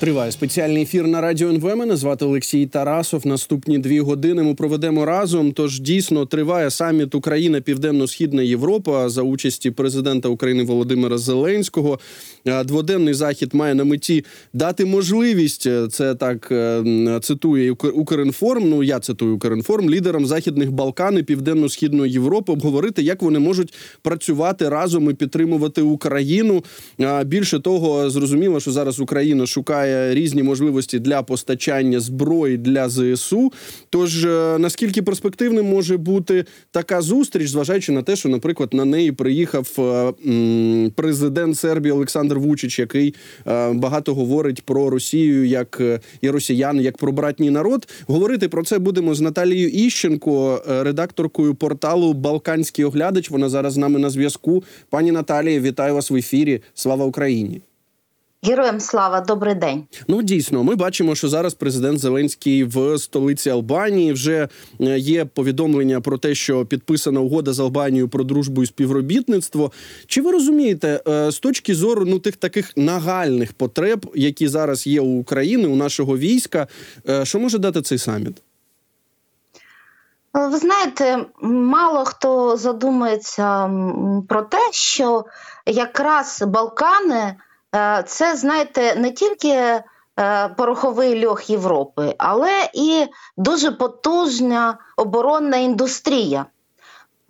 Триває спеціальний ефір на радіо НВ. Мене звати Олексій Тарасов. Наступні дві години ми проведемо разом. Тож дійсно триває саміт Україна Південно-Східна Європа за участі президента України Володимира Зеленського. Е, Дводенний захід має на меті дати можливість. е, Це так е, цитує Укр- Укрінформ. Ну я цитую Укрінформ лідерам західних Балкан і Південно-Східної Європи обговорити, як вони можуть працювати разом і підтримувати Україну. Більше того, зрозуміло, що зараз Україна шукає різні можливості для постачання зброї для ЗСУ. Тож е, наскільки перспективним може бути така зустріч, зважаючи на те, що, наприклад, на неї приїхав е, президент Сербії Олександр Вучич, який е, багато говорить про Росію як і росіян, як про братній народ. Говорити про це будемо з Наталією Іщенко, редакторкою порталу Балканський оглядач. Вона зараз з нами на зв'язку. Пані Наталія, вітаю вас в ефірі. Слава Україні! Героям слава, добрий день. Ну дійсно, ми бачимо, що зараз президент Зеленський в столиці Албанії вже е, є повідомлення про те, що підписана угода з Албанією про дружбу і співробітництво. Чи ви розумієте е, з точки зору ну тих таких нагальних потреб, які зараз є у України, у нашого війська, е, що може дати цей саміт? Ви знаєте, мало хто задумується про те, що якраз Балкани це, знаєте, не тільки е, пороховий льох Європи, але і дуже потужна оборонна індустрія.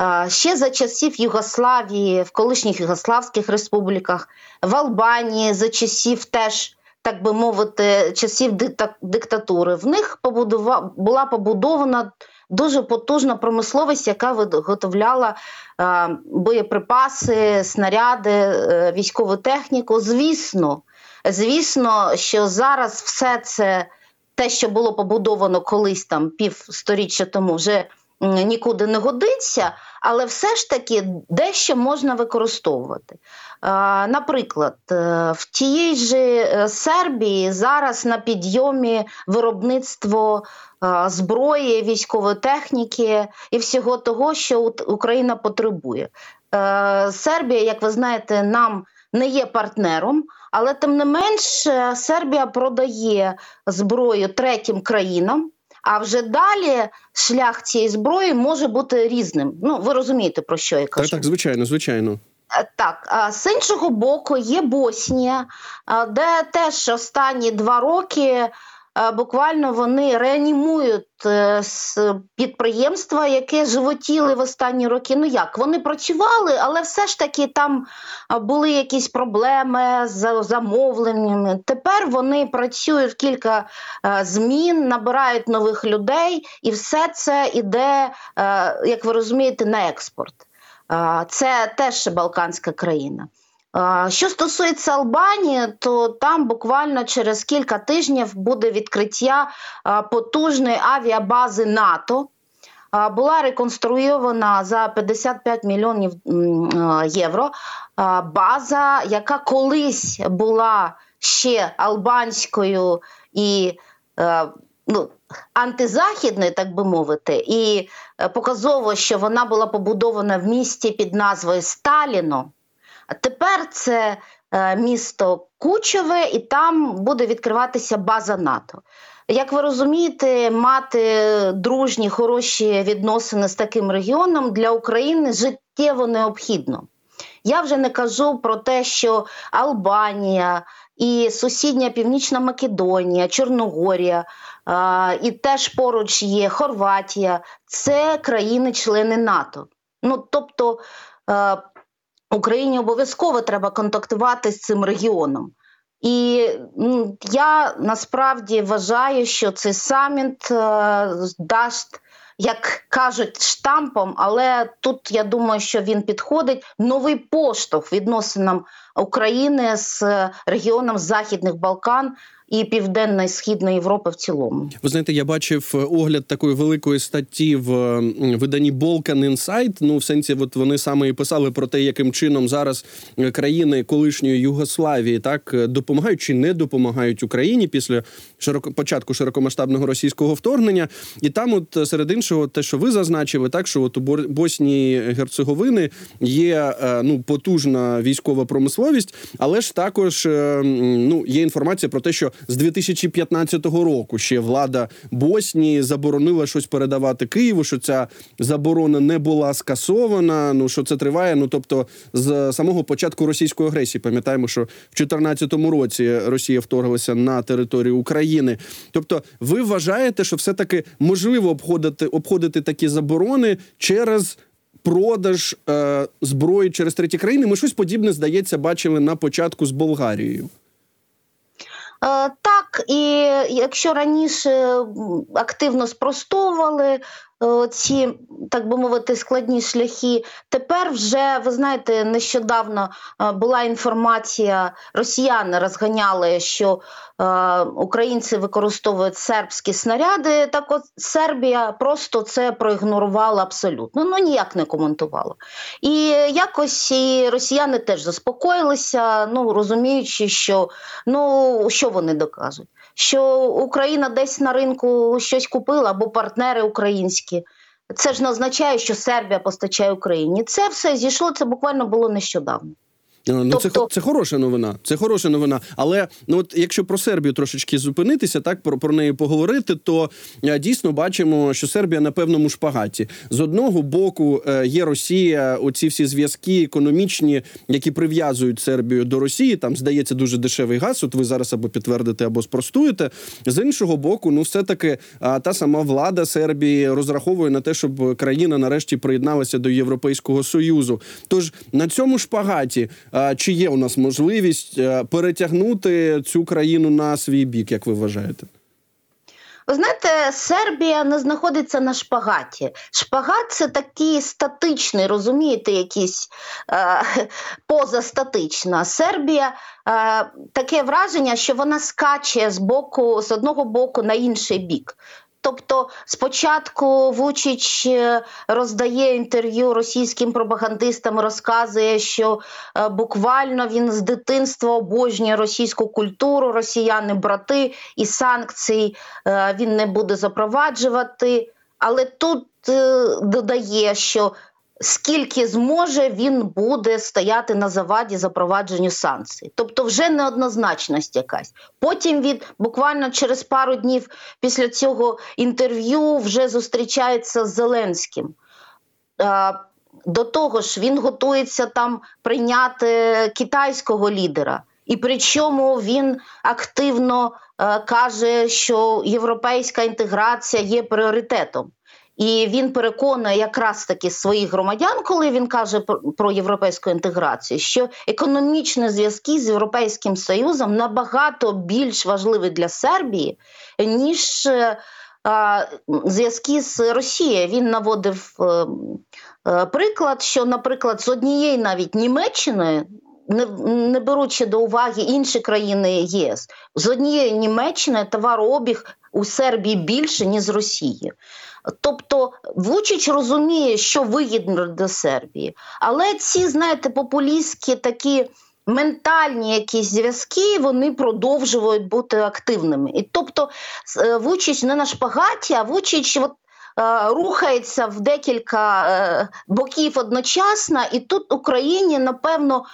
Е, Ще за часів Югославії, в колишніх Югославських республіках, в Албанії за часів теж, так би мовити, часів диктатури. В них побудува... була побудована дуже потужна промисловість, яка виготовляла е, боєприпаси, снаряди, е, військову техніку. Звісно, звісно, що зараз все це те, що було побудовано колись там півсторіччя тому, вже нікуди не годиться, але все ж таки дещо можна використовувати. Наприклад, е, в тієї ж е, Сербії зараз на підйомі виробництво зброї, військової техніки і всього того, що Україна потребує. Е, Сербія, як ви знаєте, нам не є партнером, але тим не менш Сербія продає зброю третім країнам. А вже далі шлях цієї зброї може бути різним. Ну, ви розумієте, про що я кажу. Так, так, звичайно, звичайно. Е, Так, з іншого боку, є Боснія, де теж останні два роки буквально вони реанімують е, підприємства, яке животіли в останні роки. Ну як вони працювали, але все ж таки там були якісь проблеми з замовленнями. Тепер вони працюють кілька е, змін, набирають нових людей, і все це іде, е, як ви розумієте, на експорт. Це теж Балканська країна. Що стосується Албанії, то там буквально через кілька тижнів буде відкриття потужної авіабази НАТО. Була реконструйована за 55 мільйонів євро база, яка колись була ще албанською і е, ну, антизахідною, так би мовити, і е, показово, що вона була побудована в місті під назвою Сталіно. Тепер це е, місто Кучеве, і там буде відкриватися база НАТО. Як ви розумієте, мати дружні, хороші відносини з таким регіоном для України життєво необхідно. Я вже не кажу про те, що Албанія і сусідня Північна Македонія, Чорногорія, і теж поруч є Хорватія, це країни-члени НАТО. Ну тобто е, Україні обов'язково треба контактувати з цим регіоном. І я насправді вважаю, що цей саміт е, дасть, як кажуть, штампом, але тут я думаю, що він підходить новий поштовх відносинам України з регіоном Західних Балкан і Південної Східної Європи в цілому. Ви знаєте, я бачив е, огляд такої великої статті в виданні Balkan Insight. Ну, в сенсі, от вони саме і писали про те, яким чином зараз е, країни колишньої Югославії так е, допомагають чи не допомагають Україні після широко початку широкомасштабного російського вторгнення. І там, от е, серед іншого, те, що ви зазначили, так що от у Боснії Герцеговини є е, ну потужна військова промисловість. але ж також е, ну є інформація про те, що з 2015 року ще влада Боснії заборонила щось передавати Києву. Що ця заборона не була скасована. Ну що це триває. Ну тобто, з самого початку російської агресії, пам'ятаємо, що в 2014 році Росія вторглася на територію України. Тобто, ви вважаєте, що все таки можливо обходити обходити такі заборони через. Продаж е, зброї через треті країни. Ми щось подібне, здається, бачили на початку з Болгарією. Е, Так, і якщо раніше активно спростовували ці, так би мовити, складні шляхи, тепер вже ви знаєте, нещодавно е, була інформація, росіяни розганяли, що е, українці використовують сербські снаряди. Так от Сербія просто це проігнорувала абсолютно. Ну ніяк не коментувала. І якось і росіяни теж заспокоїлися, ну розуміючи, що ну що вони докажуть? Що Україна десь на ринку щось купила або партнери українські. Це ж не означає, що Сербія постачає Україні. Це все зійшло. Це буквально було нещодавно. Е, Ну, це, Тобто- хо- це хороша новина. Це хороша новина. Але ну от якщо про Сербію трошечки зупинитися, так про, про неї поговорити, то е, дійсно бачимо, що Сербія на певному шпагаті. З одного боку е, є Росія, оці всі зв'язки економічні, які прив'язують Сербію до Росії. Там здається дуже дешевий газ. От ви зараз або підтвердите, або спростуєте. З іншого боку, ну все таки та сама влада Сербії розраховує на те, щоб країна нарешті приєдналася до Європейського союзу. Тож на цьому шпагаті. Чи є у нас можливість е, перетягнути цю країну на свій бік, як ви вважаєте? Ви знаєте, Сербія не знаходиться на шпагаті. Шпагат це такий статичний, розумієте, якийсь е, позастатична. Сербія е, таке враження, що вона скаче з боку з одного боку на інший бік. Тобто, спочатку Вучич е, роздає інтерв'ю російським пропагандистам, розказує, що е, буквально він з дитинства обожнює російську культуру, росіяни брати і санкцій е, він не буде запроваджувати. Але тут додає, що скільки зможе, він буде стояти на заваді запровадженню санкцій. Тобто, вже неоднозначність якась. Потім він буквально через пару днів після цього інтерв'ю вже зустрічається з Зеленським. До того ж, він готується там прийняти китайського лідера. І причому він активно е, каже, що європейська інтеграція є пріоритетом. І він переконує якраз таки своїх громадян, коли він каже про, європейську інтеграцію, що економічні зв'язки з Європейським Союзом набагато більш важливі для Сербії, ніж е, е, зв'язки з Росією. Він наводив е, е, приклад, що, наприклад, з однієї навіть Німеччиною. Не, не беручи до уваги інші країни ЄС, з однієї Німеччини товарообіг у Сербії більше, ніж з Росії. Тобто Вучич розуміє, що вигідно для Сербії, але ці, знаєте, популістські такі ментальні якісь зв'язки вони продовжують бути активними. І тобто е, Вучич не на шпагаті, а Вучич от, е, рухається в декілька е, боків одночасно, і тут Україні, напевно.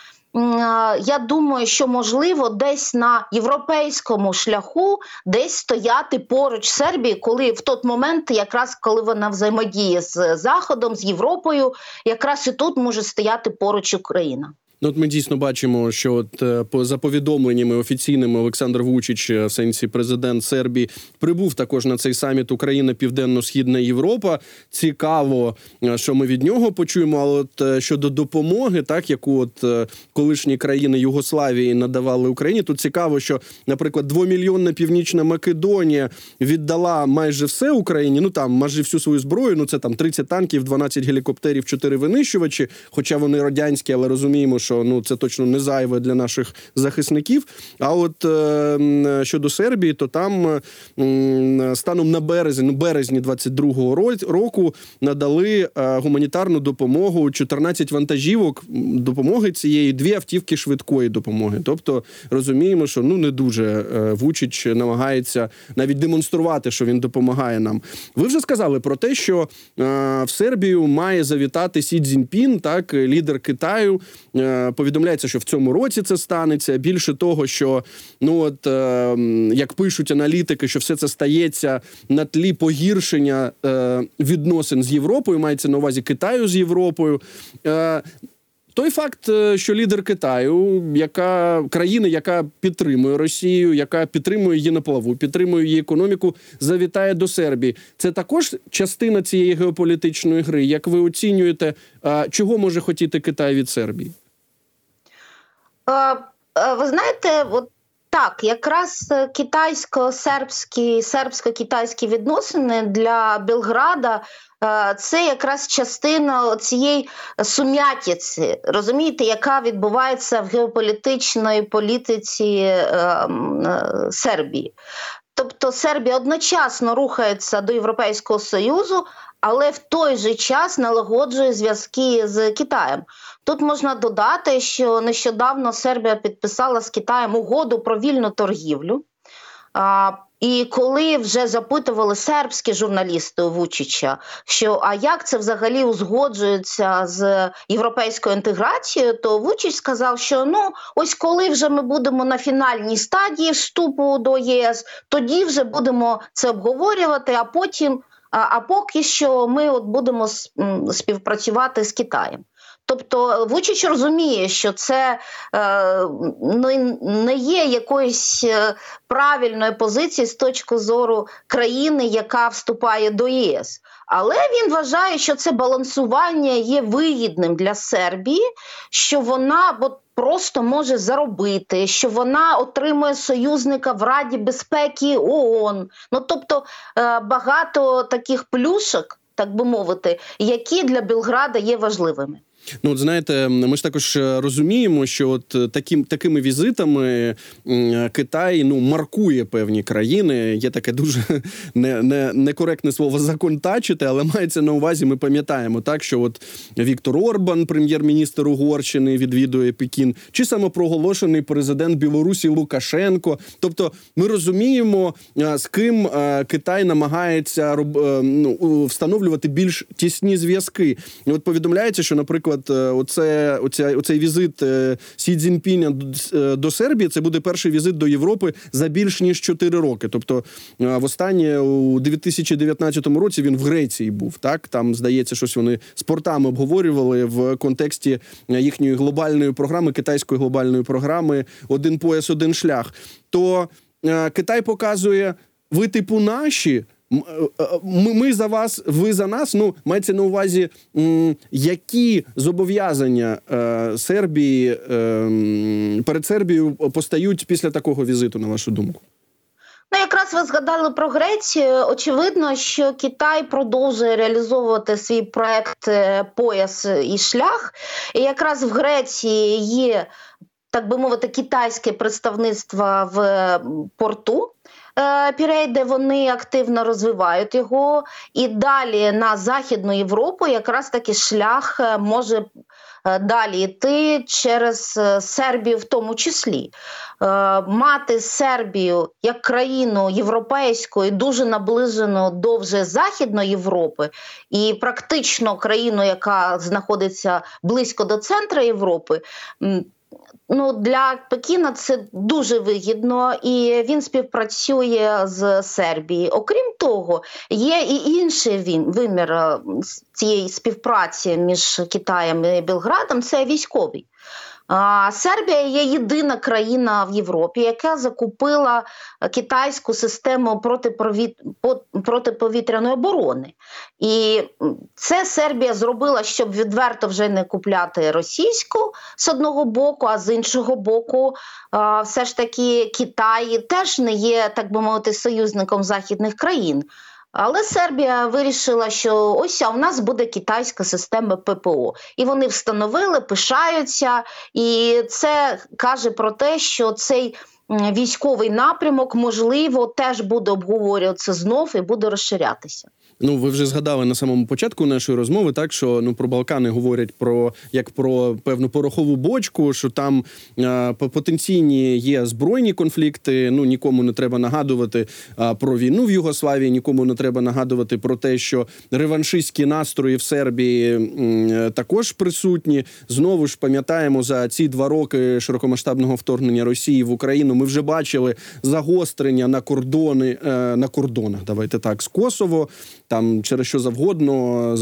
Я думаю, що можливо десь на європейському шляху десь стояти поруч Сербії, коли в той момент, якраз коли вона взаємодіє з Заходом, з Європою, якраз і тут може стояти поруч Україна. Ну, от ми дійсно бачимо, що от е, по за повідомленнями офіційними Олександр Вучич, е, в сенсі президент Сербії, прибув також на цей саміт Україна Південно-Східна Європа. Цікаво, е, що ми від нього почуємо. Але от щодо допомоги, так яку от колишні країни Югославії надавали Україні, тут цікаво, що, наприклад, двомільйонна північна Македонія віддала майже все Україні. Ну там майже всю свою зброю. Ну це там 30 танків, 12 гелікоптерів, 4 винищувачі. Хоча вони радянські, але розуміємо, що ну це точно не зайве для наших захисників. А от е, щодо Сербії, то там е, станом на березень, ну березні 22-го року надали е, гуманітарну допомогу 14 вантажівок допомоги цієї, дві автівки швидкої допомоги. Тобто розуміємо, що ну не дуже е, Вучич намагається навіть демонструвати, що він допомагає нам. Ви вже сказали про те, що е, в Сербію має завітати Сі Цзіньпін, так лідер Китаю. Повідомляється, що в цьому році це станеться. Більше того, що ну от е, як пишуть аналітики, що все це стається на тлі погіршення е, відносин з Європою, мається на увазі Китаю з Європою. Е, той факт, що лідер Китаю, яка країна, яка підтримує Росію, яка підтримує її на плаву, підтримує її економіку, завітає до Сербії. Це також частина цієї геополітичної гри. Як ви оцінюєте, чого може хотіти Китай від Сербії? Ви знаєте, от так, якраз китайсько-сербські сербсько-китайські відносини для Белграда Е, це якраз частина цієї сум'ятіці, розумієте, яка відбувається в геополітичної політиці е, е, Сербії. Тобто Сербія одночасно рухається до Європейського Союзу, але в той же час налагоджує зв'язки з Китаєм. Тут можна додати, що нещодавно Сербія підписала з Китаєм угоду про вільну торгівлю. І коли вже запитували сербські журналісти у Вучича, що а як це взагалі узгоджується з європейською інтеграцією, то Вучич сказав, що ну ось коли вже ми будемо на фінальній стадії вступу до ЄС, тоді вже будемо це обговорювати. А потім, а, а поки що, ми от будемо співпрацювати з Китаєм. Тобто Вучич розуміє, що це е, ну, не є якоюсь е, правильної позиції з точки зору країни, яка вступає до ЄС. Але він вважає, що це балансування є вигідним для Сербії, що вона от, просто може заробити, що вона отримує союзника в Раді безпеки ООН. Ну тобто е, багато таких плюшок, так би мовити, які для Білграда є важливими. Ну, от знаєте, ми ж також е, розуміємо, що от е, таким такими візитами Китай ну маркує певні країни. Є таке дуже не, не, некоректне слово законтачити, але мається на увазі. Ми пам'ятаємо так, що от Віктор Орбан, прем'єр-міністр Угорщини, відвідує Пекін, чи самопроголошений президент Білорусі Лукашенко. Тобто, ми розуміємо, е, з ким Китай намагається ну, встановлювати більш тісні зв'язки. І От повідомляється, що, наприклад наприклад, е, оце, оцей візит е, Сі Цзіньпіня е, до Сербії, це буде перший візит до Європи за більш ніж 4 роки. Тобто, в останнє у 2019 році він в Греції був. Так там здається, щось вони з портами обговорювали в контексті їхньої глобальної програми, китайської глобальної програми Один пояс, один шлях. То Китай показує ви типу наші. Е, е, ми ми за вас, ви за нас. Ну мається на увазі, які зобов'язання е, Сербії е, перед Сербією постають після такого візиту, на вашу думку? Ну, якраз ви згадали про Грецію. Очевидно, що Китай продовжує реалізовувати свій проект е, пояс і шлях. І якраз в Греції є так би мовити китайське представництво в порту. Е, Пірей, де вони активно розвивають його, і далі на Західну Європу якраз таки шлях е, може е, далі йти через Сербію, в тому числі. Мати Сербію як країну європейську і дуже наближену до вже Західної Європи, і практично країну, яка знаходиться близько до центру Європи ну для Пекіна це дуже вигідно, і він співпрацює з Сербією. Окрім того, є і інший вимір е, цієї співпраці між Китаєм і Білградом це військовий. Сербія є єдина країна в Європі, яка закупила китайську систему протиповітряної оборони. І це Сербія зробила, щоб відверто вже не купляти російську з одного боку, а з іншого боку, все ж таки Китай теж не є, так би мовити, союзником західних країн. Але Сербія вирішила, що ось а у нас буде китайська система ППО, і вони встановили, пишаються, і це каже про те, що цей військовий напрямок можливо теж буде обговорюватися знов і буде розширятися. Ну, ви вже згадали на самому початку нашої розмови, так що ну про Балкани говорять про як про певну порохову бочку, що там е, потенційні є збройні конфлікти. Ну нікому не треба нагадувати е, про війну в Югославії, нікому не треба нагадувати про те, що реваншистські настрої в Сербії е, також присутні. Знову ж пам'ятаємо за ці два роки широкомасштабного вторгнення Росії в Україну. Ми вже бачили загострення на кордони е, на кордонах. Давайте так з Косово там через що завгодно,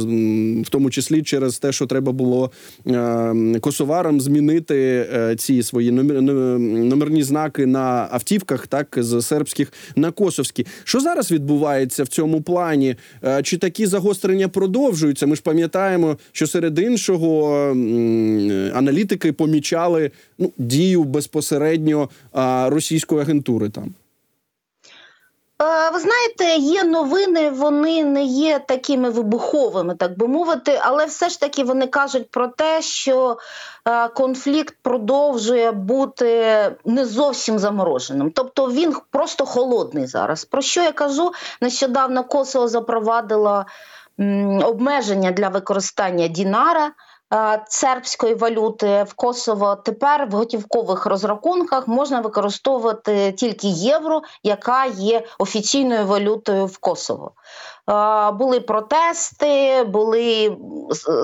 в тому числі через те, що треба було е, косоварам змінити е, ці свої номерні знаки на автівках, так з сербських на косовські. Що зараз відбувається в цьому плані? Е, чи такі загострення продовжуються? Ми ж пам'ятаємо, що серед іншого аналітики помічали ну дію безпосередньо російської агентури там. Е, ви знаєте, є новини, вони не є такими вибуховими, так би мовити, але все ж таки вони кажуть про те, що е, конфлікт продовжує бути не зовсім замороженим. Тобто він просто холодний зараз. Про що я кажу? Нещодавно Косово запровадило обмеження для використання Дінара. Е, сербської валюти в Косово тепер в готівкових розрахунках можна використовувати тільки євро, яка є офіційною валютою в Косово. Е, були протести, були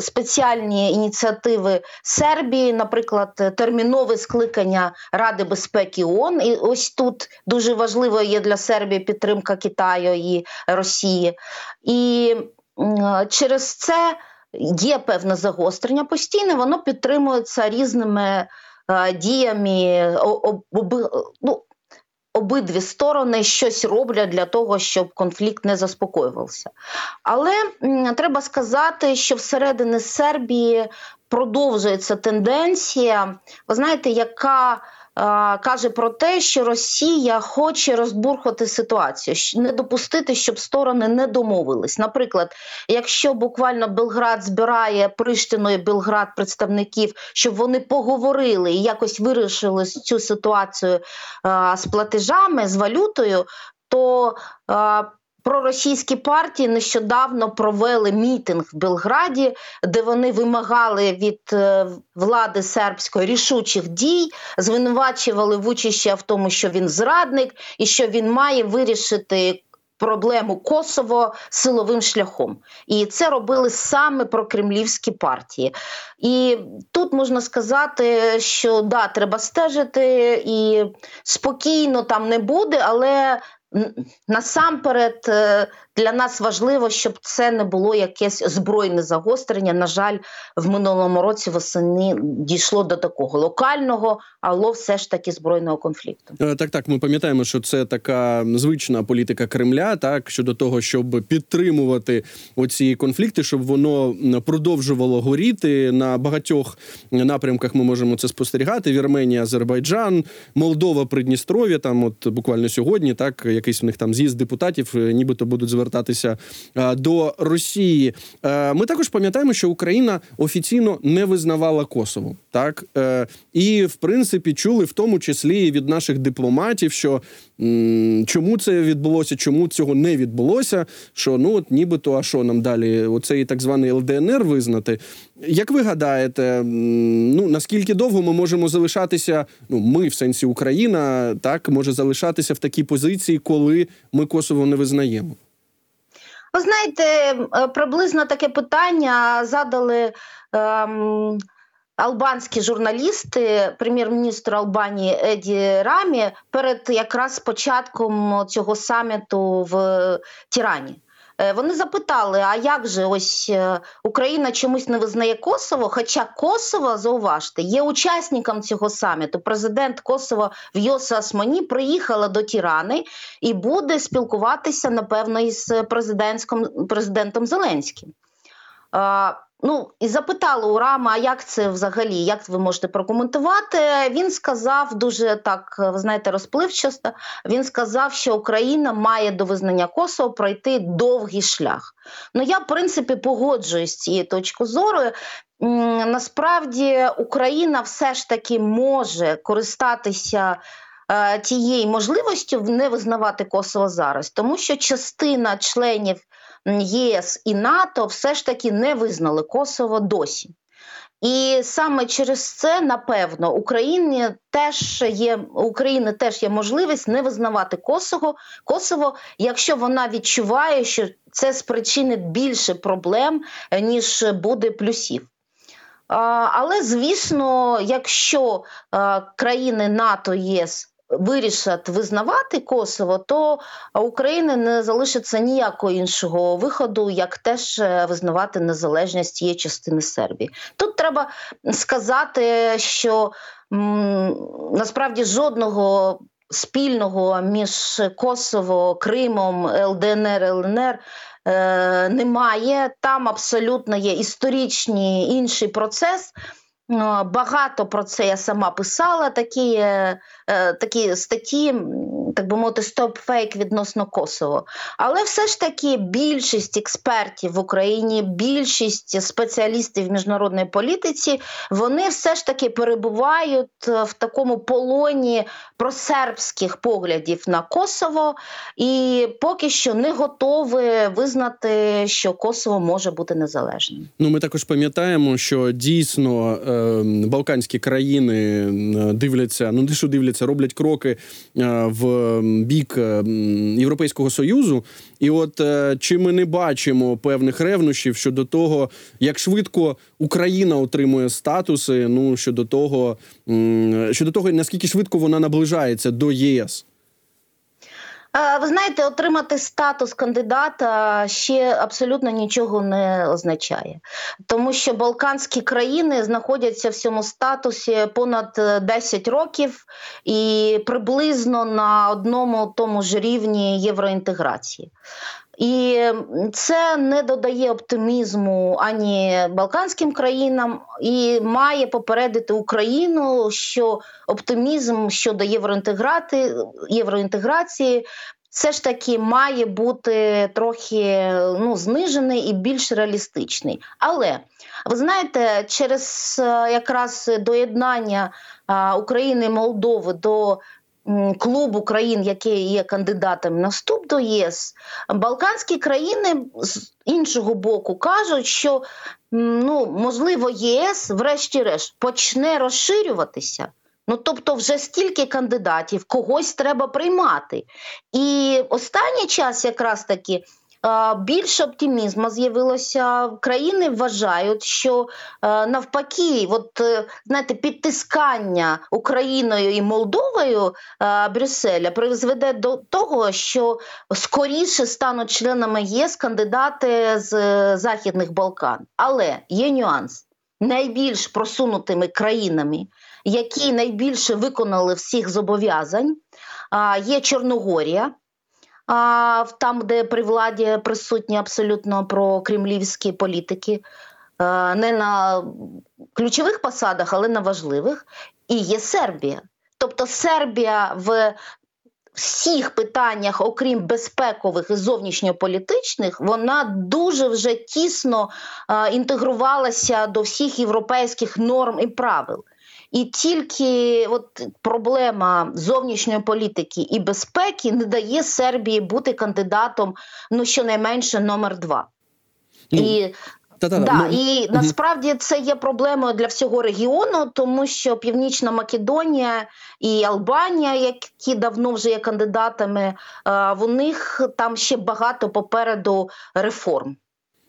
спеціальні ініціативи Сербії, наприклад, термінове скликання Ради безпеки ООН. І ось тут дуже важливо є для Сербії підтримка Китаю і Росії. І через це є певне загострення постійне, воно підтримується різними е, діями. Об, об, ну, Обидві сторони щось роблять для того, щоб конфлікт не заспокоювався. Але м, треба сказати, що всередині Сербії продовжується тенденція, ви знаєте, яка каже про те, що Росія хоче розбурхати ситуацію, не допустити, щоб сторони не домовились. Наприклад, якщо буквально Белград збирає Приштиною Белград представників, щоб вони поговорили і якось вирішили цю ситуацію з платежами з валютою, то Проросійські партії нещодавно провели мітинг в Белграді, де вони вимагали від е, влади сербської рішучих дій, звинувачували Вучища в тому, що він зрадник і що він має вирішити. Проблему Косово силовим шляхом, і це робили саме прокремлівські партії. І тут можна сказати, що да, треба стежити, і спокійно там не буде, але Насамперед е, для нас важливо, щоб це не було якесь збройне загострення. На жаль, в минулому році восени дійшло до такого локального, але все ж таки збройного конфлікту. Е, так, так, ми пам'ятаємо, що це така звична політика Кремля, так щодо того, щоб підтримувати оці конфлікти, щоб воно продовжувало горіти на багатьох напрямках. Ми можемо це спостерігати: Вірменія, Азербайджан, Молдова, Придністров'я. Там, от буквально сьогодні, так якийсь у них там з'їзд депутатів, е, нібито будуть звертатися е, до Росії. Е, ми також пам'ятаємо, що Україна офіційно не визнавала Косово, так і в принципі чули в тому числі від наших дипломатів, що чому це відбулося, чому цього не відбулося. Що ну от нібито, а що нам далі? Оцей так званий ЛДНР визнати. Як ви гадаєте, ну наскільки довго ми можемо залишатися? Ну, ми в сенсі Україна так може залишатися в такій позиції, коли ми Косово не визнаємо? Ви знаєте, е, приблизно таке питання задали. Ем... Албанські журналісти, прем'єр-міністр Албанії Еді Рамі, перед якраз початком цього саміту в Тірані. Е, вони запитали: а як же ось е, Україна чомусь не визнає Косово? Хоча Косово, зауважте, є учасником цього саміту. Президент Косово Вйоса Асмані приїхала до Тірани і буде спілкуватися напевно із президентом Зеленським. Ну і запитали у Рама, а як це взагалі, як ви можете прокоментувати? Він сказав дуже так, ви знаєте, розпливчасто. Він сказав, що Україна має до визнання Косово пройти довгий шлях. Ну я в принципі погоджуюсь з цією точкою зору. Насправді Україна все ж таки може користатися е, тієї можливості не визнавати Косово зараз, тому що частина членів ЄС і НАТО все ж таки не визнали Косово досі. І саме через це, напевно, Україні теж є України теж є можливість не визнавати Косово, Косово, якщо вона відчуває, що це спричинить більше проблем, ніж буде плюсів. Але звісно, якщо країни НАТО ЄС вирішать визнавати Косово, то України не залишиться ніякого іншого виходу, як теж е, визнавати незалежність цієї частини Сербії. Тут треба сказати, що м, насправді жодного. Спільного між Косово, Кримом, ЛДНР, ЛНР е, немає. Там абсолютно є історичний інший процес. Багато про це я сама писала. Такі е, е, такі статті, так би мовити, стоп-фейк відносно Косово. Але все ж таки більшість експертів в Україні, більшість спеціалістів в міжнародній політиці, вони все ж таки перебувають в такому полоні просербських поглядів на Косово, і поки що не готові визнати, що Косово може бути незалежним. Ну ми також пам'ятаємо, що дійсно. Е, балканські країни дивляться, ну не що дивляться, роблять кроки в бік Європейського союзу. І от е, чи ми не бачимо певних ревнощів щодо того, як швидко Україна отримує статуси? Ну щодо того, щодо того, наскільки швидко вона наближається до ЄС. Ви знаєте, отримати статус кандидата ще абсолютно нічого не означає, тому що Балканські країни знаходяться в цьому статусі понад 10 е, років і приблизно на одному тому ж рівні євроінтеграції. І це не додає оптимізму ані Балканським країнам, і має попередити Україну, що оптимізм щодо євроінтеграції все ж таки має бути трохи ну, знижений і більш реалістичний. Але ви знаєте, через е, якраз доєднання України і Молдови до клубу країн, які є кандидатами на вступ до ЄС, Балканські країни з іншого боку кажуть, що ну, можливо ЄС, врешті-решт, почне розширюватися. Ну, тобто, вже стільки кандидатів, когось треба приймати. І останній час, якраз таки, більше оптимізму з'явилося. Країни вважають, що навпаки, от е, знаєте, підтискання Україною і Молдовою Брюсселя призведе до того, що скоріше стануть членами ЄС кандидати з е, Західних Балкан. Але є нюанс. Найбільш просунутими країнами, які найбільше виконали всіх зобов'язань, є Чорногорія, там, де при владі присутні абсолютно прокремлівські політики, не на ключових посадах, але на важливих, і є Сербія. Тобто Сербія в всіх питаннях, окрім безпекових і зовнішньополітичних, вона дуже вже тісно інтегрувалася до всіх європейських норм і правил. І тільки от проблема зовнішньої політики і безпеки не дає Сербії бути кандидатом, ну щонайменше номер два. Ну, і Та-та-та. Да, ну, і угу. насправді це є проблемою для всього регіону, тому що Північна Македонія і Албанія, які давно вже є кандидатами, в них там ще багато попереду реформ.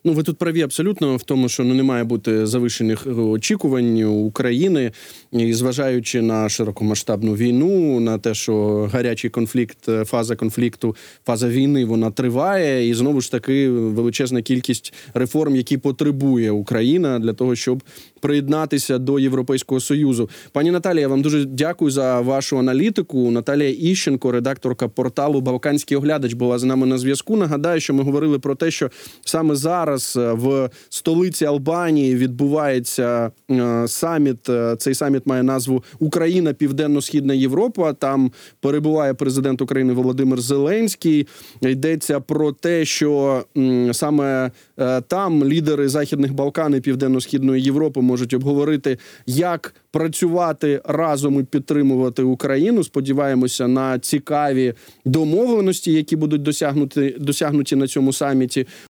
Ну, ви тут праві абсолютно в тому, що ну не має бути завищених очікувань України, і зважаючи на широкомасштабну війну, на те, що гарячий конфлікт, фаза конфлікту, фаза війни вона триває, і знову ж таки величезна кількість реформ, які потребує Україна для того, щоб приєднатися до Європейського союзу. Пані Наталія, вам дуже дякую за вашу аналітику. Наталія Іщенко, редакторка порталу Балканський оглядач, була з нами на зв'язку. Нагадаю, що ми говорили про те, що саме зараз е, в столиці Албанії відбувається е, саміт. Е, цей саміт має назву Україна Південно-Східна Європа. Там перебуває президент України Володимир Зеленський. Йдеться про те, що саме Там лідери Західних Балкан і Південно-Східної Європи можуть обговорити, як працювати разом і підтримувати Україну. Сподіваємося на цікаві домовленості, які будуть досягнути досягнуті на цьому саміті.